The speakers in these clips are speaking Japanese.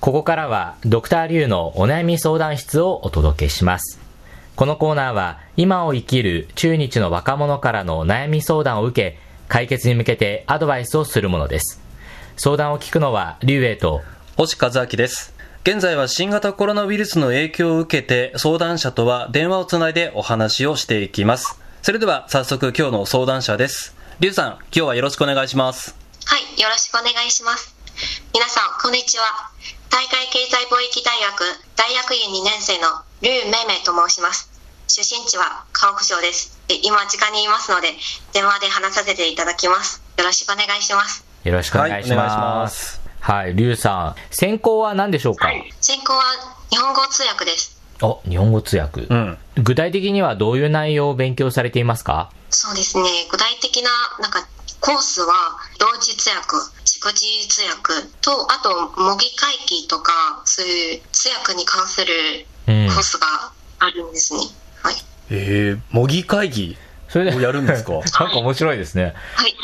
ここからはドクターリュウのお悩み相談室をお届けします。このコーナーは今を生きる中日の若者からの悩み相談を受け、解決に向けてアドバイスをするものです。相談を聞くのはリュウエイと星和明です。現在は新型コロナウイルスの影響を受けて相談者とは電話をつないでお話をしていきます。それでは早速今日の相談者です。リュウさん、今日はよろしくお願いします。はい、よろしくお願いします。皆さん、こんにちは。大会経済貿易大学大学院2年生のリュウ・メイメイと申します。出身地は河北省です。で今、時間にいますので、電話で話させていただきます。よろしくお願いします。よろしくお願いしま。ますすはい、リュウさん、専攻は何でしょうか、専攻は日本語通訳です。お、日本語通訳。うん。具体的にはどういう内容を勉強されていますか？そうですね、具体的な、なんか、コースは、同時通訳、逐次通訳と、あと、模擬会議とか、そういう通訳に関するうんコースがあるんですね。はい。えー、模擬会議それをやるんですか？なんか面白いですね。はい。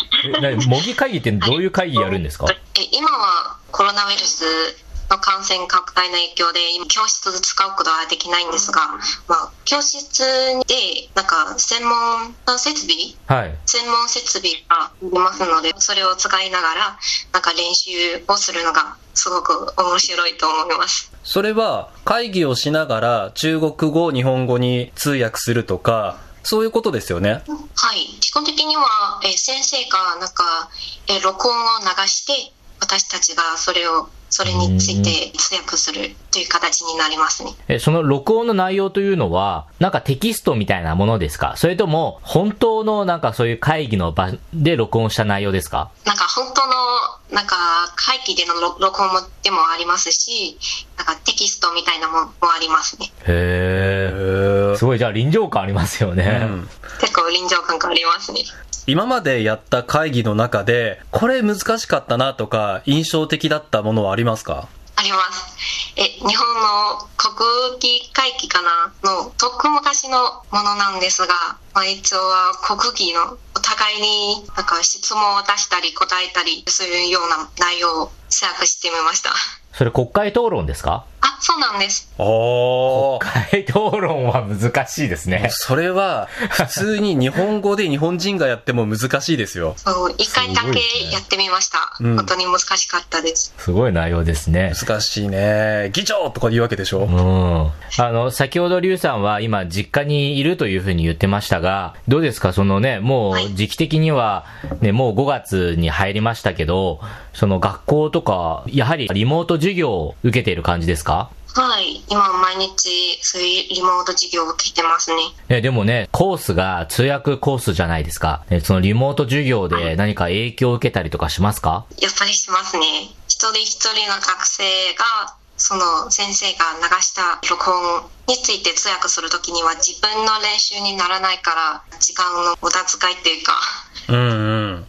模擬会議ってどういう会議やるんですか？え今はコロナウイルスの感染拡大の影響で今教室で使うことはできないんですが、まあ、教室でなんか専門の設備はい。専門設備がありますのでそれを使いながらなんか練習をするのがすごく面白いと思いますそれは会議をしながら中国語、日本語に通訳するとか、そういうことですよね。はい基本的には、えー先生がなんか、えー録音を流して私たちがそれをそれについて通訳するという形になりますねえ、その録音の内容というのは、なんかテキストみたいなものですか？それとも、本当のなんかそういう会議の場で録音した内容ですか？なんか本当のなんか会議での録録音もでもありますし、なんかテキストみたいなものもありますね。へへー。すごい、じゃあ臨場感ありますよね。うん結構臨場感がありますね。今までやった会議の中で、これ難しかったなとか、印象的だったものはありますか？あります。え、日本の国技会議かなの、とっく昔のものなんですが、まあ、一応は国技のお互いになんか質問を出したり答えたりするような内容を制約してみました。それ国会討論ですか？あ、そうなんです。おー。国会討論は難しいですね。それは、普通に日本語で日本人がやっても難しいですよ。そう、一回だけやってみました。うん本当に難しかったです。すごい内容ですね。難しいね。議長とか言うわけでしょ？うん。あの、先ほどリュウさんは今実家にいるというふうに言ってましたが、どうですか？そのね、もはいう時期的にはね、もう5月に入りましたけど、その学校とか、やはりリモート授業を受けている感じですか？はい、今毎日そういうリモート授業を受けてますね。ね、でもね、コースが通訳コースじゃないですか？ね、そのリモート授業で何か影響を受けたりとかしますか？やっぱりしますね。一人一人の学生が、その先生が流した録音について通訳するときには自分の練習にならないから、時間の無駄遣いっていうか、うんうん。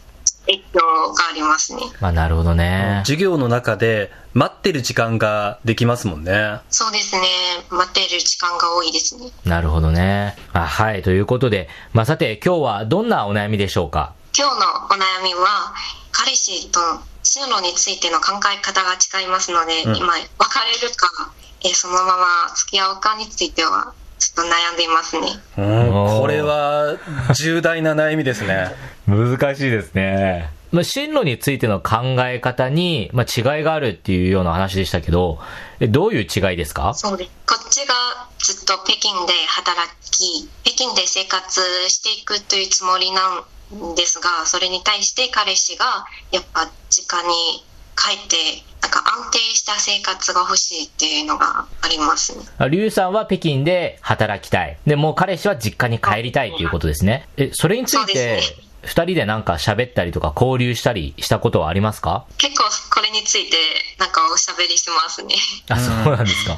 影響がありますね。まあなるほどね。授業の中で待ってる時間ができますもんね。そうですね。待っている時間が多いですね。なるほどね。あはい、ということで、まあさて今日はどんなお悩みでしょうか？今日のお悩みは、彼氏と進路についての考え方が違いますので、うん今、別れるか、えーそのまま付き合うかについては、ちょっと悩んでいますね。うんこれは重大な悩みですね。難しいですね。まあ、進路についての考え方に、まあ、違いがあるっていうような話でしたけど、えどういう違いですか？そうです。こっちがずっと北京で働き、北京で生活していくというつもりなんですが、それに対して彼氏が、やっぱ実家に帰って、なんか安定した生活が欲しいっていうのがありますね。あリュウさんは北京で働きたい。で、もう彼氏は実家に帰りたいということですね。え、それについそうてですね、二人でなんか喋ったりとか交流したりしたことはありますか？結構これについてなんかおしゃべりしますね。あ、そうなんですか。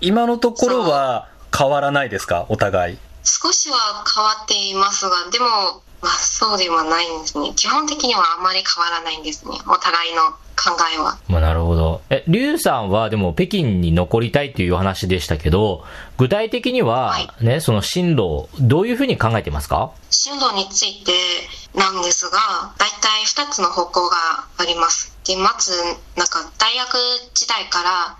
今のところは変わらないですか？お互い。少しは変わっていますが、でも、まあそうではないんですね。基本的にはあまり変わらないんですね。お互いの考えは。まあ、なるほど。え、リュウさんはでも北京に残りたいっていうお話でしたけど、具体的にはね、その進路、どういうふうに考えてますか？進路についてなんですが、大体2つの方向があります。で、まず、なんか大学時代から、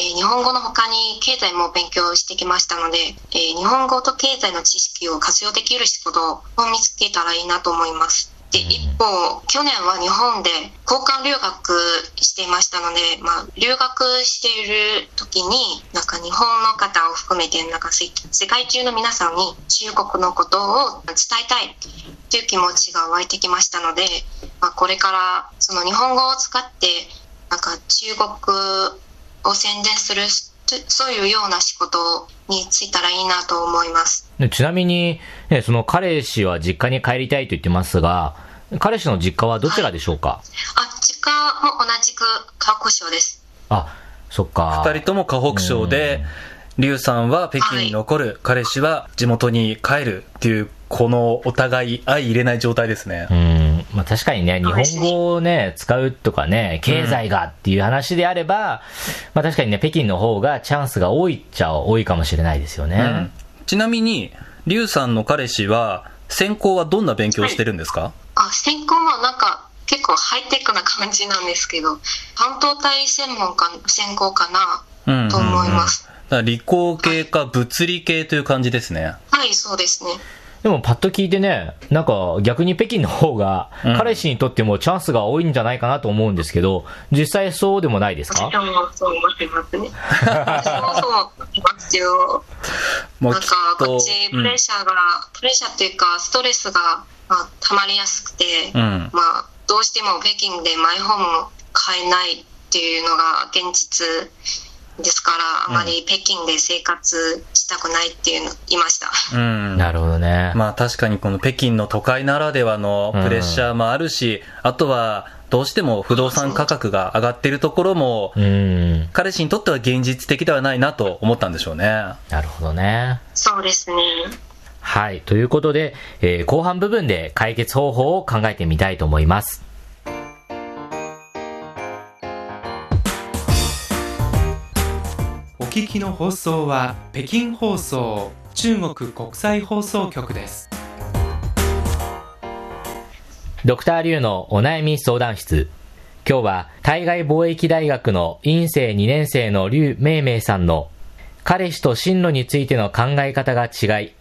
えー日本語の他に経済も勉強してきましたので、えー日本語と経済の知識を活用できる仕事を見つけたらいいなと思います。で、一方、去年は日本で交換留学していましたので、まあ、留学している時に、なんか日本の方を含めて、なんか世世界中の皆さんに中国のことを伝えたいという気持ちが湧いてきましたので、まあ、これからその日本語を使って、なんか中国を宣伝する、そういうような仕事に就いたらいいなと思います。でちなみに、ね、その彼氏は実家に帰りたいと言ってますが、彼氏の実家はどちらでしょうか、あ、実家も同じく河北省です。あ、そっか。二人とも河北省で、劉さんは北京に残る、彼氏は地元に帰るっていう、このお互い相入れない状態ですねう。ん、まあ確かにね、日本語をね、使うとかね、経済がっていう話であれば、まあ確かにね、北京の方がチャンスが多いっちゃ多いかもしれないですよね。うんちなみに、劉さんの彼氏は、専攻はどんな勉強をしてるんですか、あ、専攻はなんか結構ハイテクな感じなんですけど、半導体専門か、専攻かなうんと思います。だから理工系か物理系という感じですね。はい、そうですね。でもパッと聞いてね、なんか逆に北京の方がうん、彼氏にとってもチャンスが多いんじゃないかなと思うんですけど、実際そうでもないですか？私もそう思ってますね。私 もそう思ってますよ。なんもうきっかことっちプレッシャーが、プレッシャーっていうかストレスが、まあ、溜まりやすくて、うんうんまあ、どうしても北京でマイホームを買えないっていうのが現実ですから、あまり北京で生活したくないっていうの言いました。うんなるほどね。まあ確かにこの北京の都会ならではのプレッシャーもあるし、あとはどうしても不動産価格が上がっているところも、うん、彼氏にとっては現実的ではないなと思ったんでしょうね。なるほどね。そうですね。はい。ということで、えー後半部分で解決方法を考えてみたいと思います。聞きの放送は北京放送中国国際放送局です。ドクターリュウのお悩み相談室。今日は対外貿易大学の院生2年生の劉明明さんの彼氏と進路についての考え方が違い、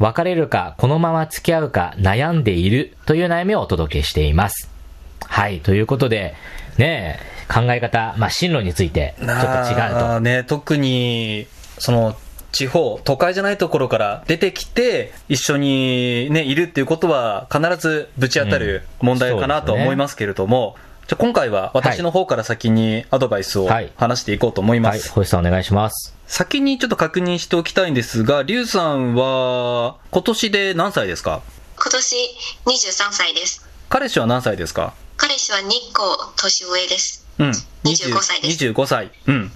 別れるかこのまま付き合うか悩んでいるという悩みをお届けしています。はい、ということで、ねえ、考え方、まあ進路についてちょっと違うね、特に、その、地方、都会じゃないところから出てきて、一緒にね、いるっていうことは、必ずぶち当たる問題かなとは思いますけれども、じゃあ今回は私の方から先にアドバイスをはい話していこうと思いまはい、す。星さんお願いします。先にちょっと確認しておきたいんですが、リュウさんは、今年で何歳ですか？今年23歳です。彼氏は何歳ですか？彼氏は2個年上です。うん。25歳です25歳。うん。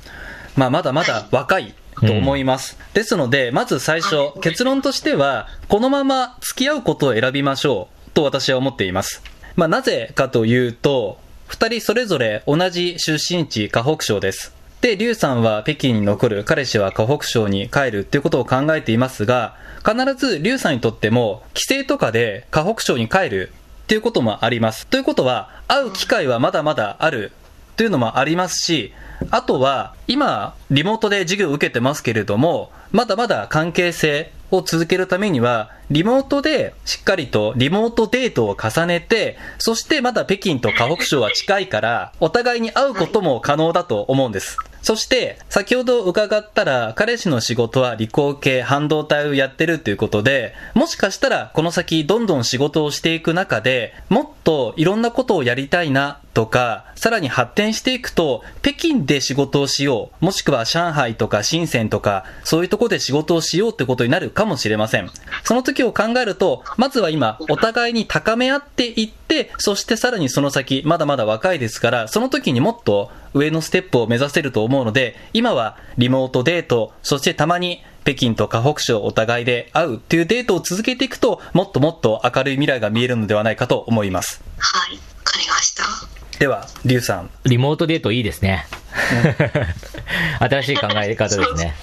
まあ、まだまだ若いと思います。ですので、まず最初、結論としては、このまま付き合うことを選びましょうと私は思っています。まあ、なぜかというと、二人それぞれ同じ出身地河北省です。で、劉さんは北京に残る、彼氏は河北省に帰るっていうことを考えていますが、必ず劉さんにとっても、帰省とかで河北省に帰るっていうこともあります。ということは、会う機会はまだまだあるというのもありますし、あとは、今、リモートで授業を受けてますけれども、まだまだ関係性を続けるためには、リモートでしっかりとリモートデートを重ねて、そしてまだ北京と河北省は近いから、お互いに会うことも可能だと思うんです。そして、先ほど伺ったら、彼氏の仕事は理工系、半導体をやってるということで、もしかしたらこの先どんどん仕事をしていく中で、もっといろんなことをやりたいなとか、さらに発展していくと、北京で仕事をしよう、もしくは上海とか深センとか、そういうとこで仕事をしようってことになるかもしれません。その時を考えると、まずは今、お互いに高め合っていって、そしてさらにその先、まだまだ若いですから、その時にもっと上のステップを目指せると思うので、今はリモートデート、そしてたまに北京と河北省お互いで会うっていうデートを続けていくと、もっともっと明るい未来が見えるのではないかと思います。はい、わかりました。では、リュウさん。リモートデートいいですね。新しい考え方ですね。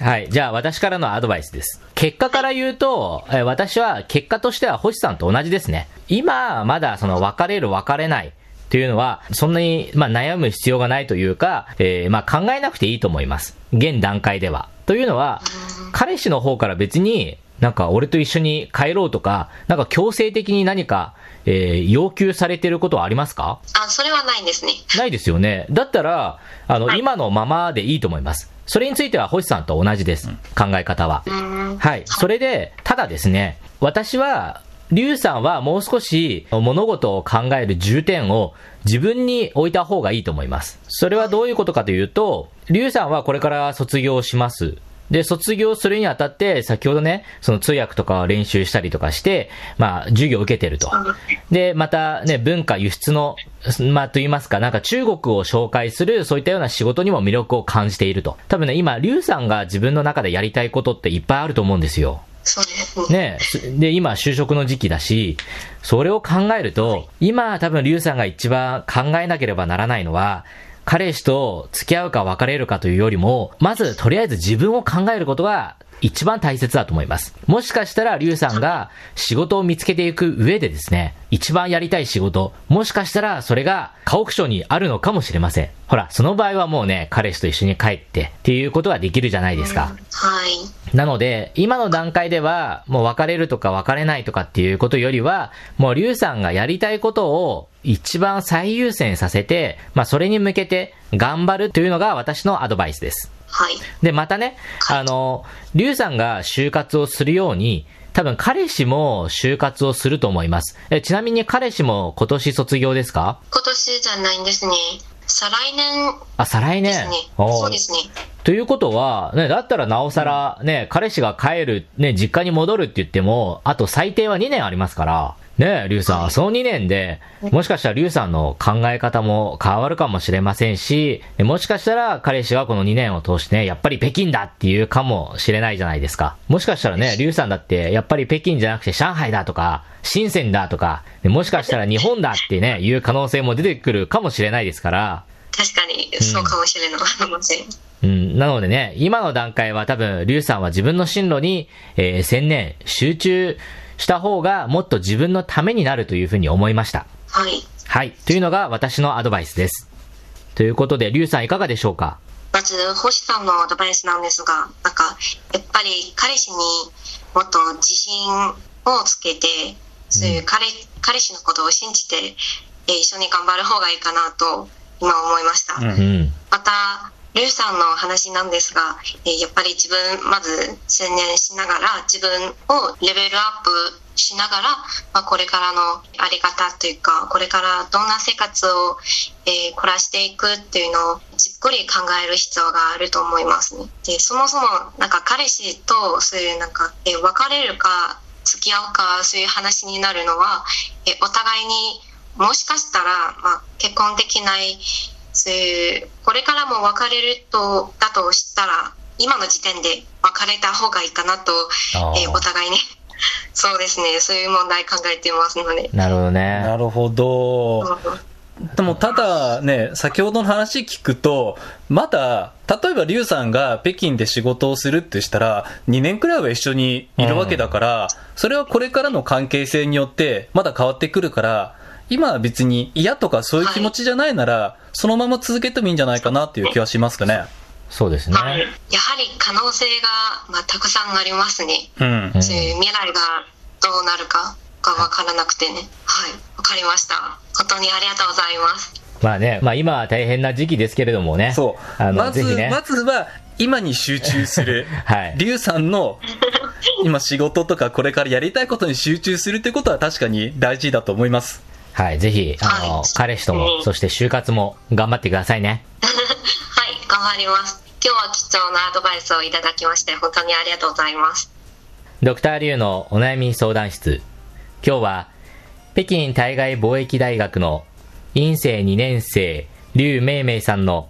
はい。じゃあ、私からのアドバイスです。結果から言うと、えー私は結果としては星さんと同じですね。今、まだその別れる別れないっていうのは、そんなに、まあ、悩む必要がないというか、えーまあ、考えなくていいと思います。現段階では。というのは、彼氏の方から別に、なんか俺と一緒に帰ろうとか、なんか強制的に何か、えー要求されてることはありますか？あ、それはないんですね。ないですよね。だったら、あの、はい今のままでいいと思います。それについては星さんと同じです。考え方は。はい。それで、ただですね、私は、リュウさんはもう少し物事を考える重点を自分に置いた方がいいと思います。それはどういうことかというと、リュウさんはこれから卒業します。で、卒業するにあたって、先ほどね、その通訳とかを練習したりとかして、まあ、授業を受けてると。で、またね、文化輸出の、まあ、と言いますか、なんか中国を紹介する、そういったような仕事にも魅力を感じていると。多分ね、今、リュウさんが自分の中でやりたいことっていっぱいあると思うんですよ。そうですね。ねすで、今、就職の時期だし、それを考えると、今、多分、リュウさんが一番考えなければならないのは、彼氏と付き合うか別れるかというよりも、まず、とりあえず自分を考えることが、一番大切だと思います。もしかしたら、リュウさんが仕事を見つけていく上でですね、一番やりたい仕事、もしかしたらそれが河北省にあるのかもしれません。ほら、その場合はもうね、彼氏と一緒に帰ってっていうことができるじゃないですか。はい。なので、今の段階では、もう別れるとか別れないとかっていうことよりは、もうリュウさんがやりたいことを一番最優先させて、まあそれに向けて頑張るというのが私のアドバイスです。はい。で、またね、あの、リュウさんが就活をするように、多分彼氏も就活をすると思います。えちなみに彼氏も今年卒業ですか？今年じゃないんですね。再来年あ、再来年そうですね。ということは、ね、だったらなおさら、ね、彼氏が帰る、ね、実家に戻るって言っても、あと最低は2年ありますから、ね、リュウさん、その2年で、もしかしたらリュウさんの考え方も変わるかもしれませんし、もしかしたら彼氏がこの2年を通してね、やっぱり北京だっていうかもしれないじゃないですか。もしかしたらね、リュウさんだって、やっぱり北京じゃなくて上海だとか、深センだとか、でもしかしたら日本だってね、いう可能性も出てくるかもしれないですから、確かに、そうかもしれない。ありません。うん、なのでね、今の段階は多分、リュウさんは自分の進路に、えー専念、集中した方がもっと自分のためになるというふうに思いました。はい。はい。というのが私のアドバイスです。ということで、リュウさんいかがでしょうか？まず、星さんのアドバイスなんですが、なんか、やっぱり彼氏にもっと自信をつけて、そういう彼,、彼氏のことを信じて、えー一緒に頑張る方がいいかなと、今思いました。うんうん。また、リュウさんの話なんですが、えやっぱり自分、まず専念しながら、自分をレベルアップしながら、まあ、これからのあり方というか、これからどんな生活を、えー暮らしていくっていうのをじっくり考える必要があると思いますね。で、そもそもなんか彼氏とそういうなんか、えー別れるか付き合うかそういう話になるのは、えーお互いにもしかしたら、まあ、結婚できないそういうこれからも別れるとだとしたら今の時点で別れた方がいいかなと、えーお互いに そうですねそういう問題考えていますので。なるほどね。なるほど。でもただね、先ほどの話聞くと、まだ、例えばリュウさんが北京で仕事をするってしたら、2年くらいは一緒にいるわけだから、それはこれからの関係性によってまだ変わってくるから、今は別に嫌とかそういう気持ちじゃないなら、そのまま続けてもいいんじゃないかなっていう気はしますかね。そうですね。はい、やはり可能性が、まあ、たくさんありますね。うんう。んそういう未来がどうなるかが分からなくてね。はい、分かりました。本当にありがとうございます。まあね、まあ今は大変な時期ですけれどもね。そう。あの、まず、ぜひね。まずは、今に集中する。はい。リュウさんの 今仕事とかこれからやりたいことに集中するってことは確かに大事だと思います。はい。ぜひ、あの、はい彼氏ともう、んそして就活も頑張ってくださいね。はい、頑張ります。今日は貴重なアドバイスをいただきまして、本当にありがとうございます。ドクターリュウのお悩み相談室。今日は、北京対外貿易大学の院生2年生、リュウメイメイさんの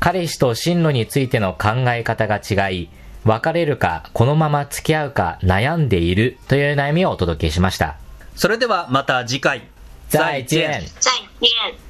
彼氏と進路についての考え方が違い、別れるかこのまま付き合うか悩んでいるという悩みをお届けしました。それではまた次回。再见。再见。